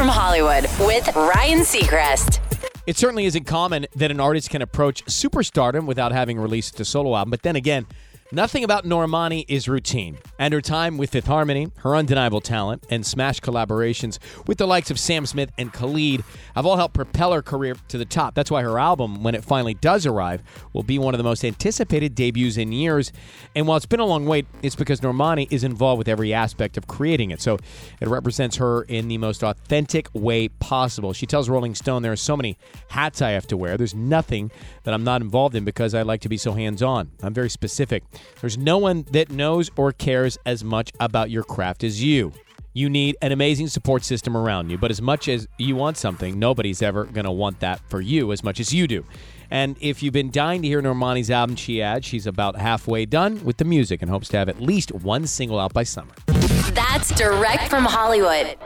from Hollywood with Ryan Seacrest. It certainly isn't common that an artist can approach superstardom without having released a solo album. But then again, Nothing about Normani is routine, and her time with Fifth Harmony, her undeniable talent, and smash collaborations with the likes of Sam Smith and Khalid have all helped propel her career to the top. That's why her album, when it finally does arrive, will be one of the most anticipated debuts in years. And while it's been a long wait, it's because Normani is involved with every aspect of creating it. So it represents her in the most authentic way possible. She tells Rolling Stone, There are so many hats I have to wear. There's nothing that I'm not involved in because I like to be so hands on. I'm very specific. There's no one that knows or cares as much about your craft as you. You need an amazing support system around you, but as much as you want something, nobody's ever going to want that for you as much as you do. And if you've been dying to hear Normani's album, she adds she's about halfway done with the music and hopes to have at least one single out by summer. That's direct from Hollywood.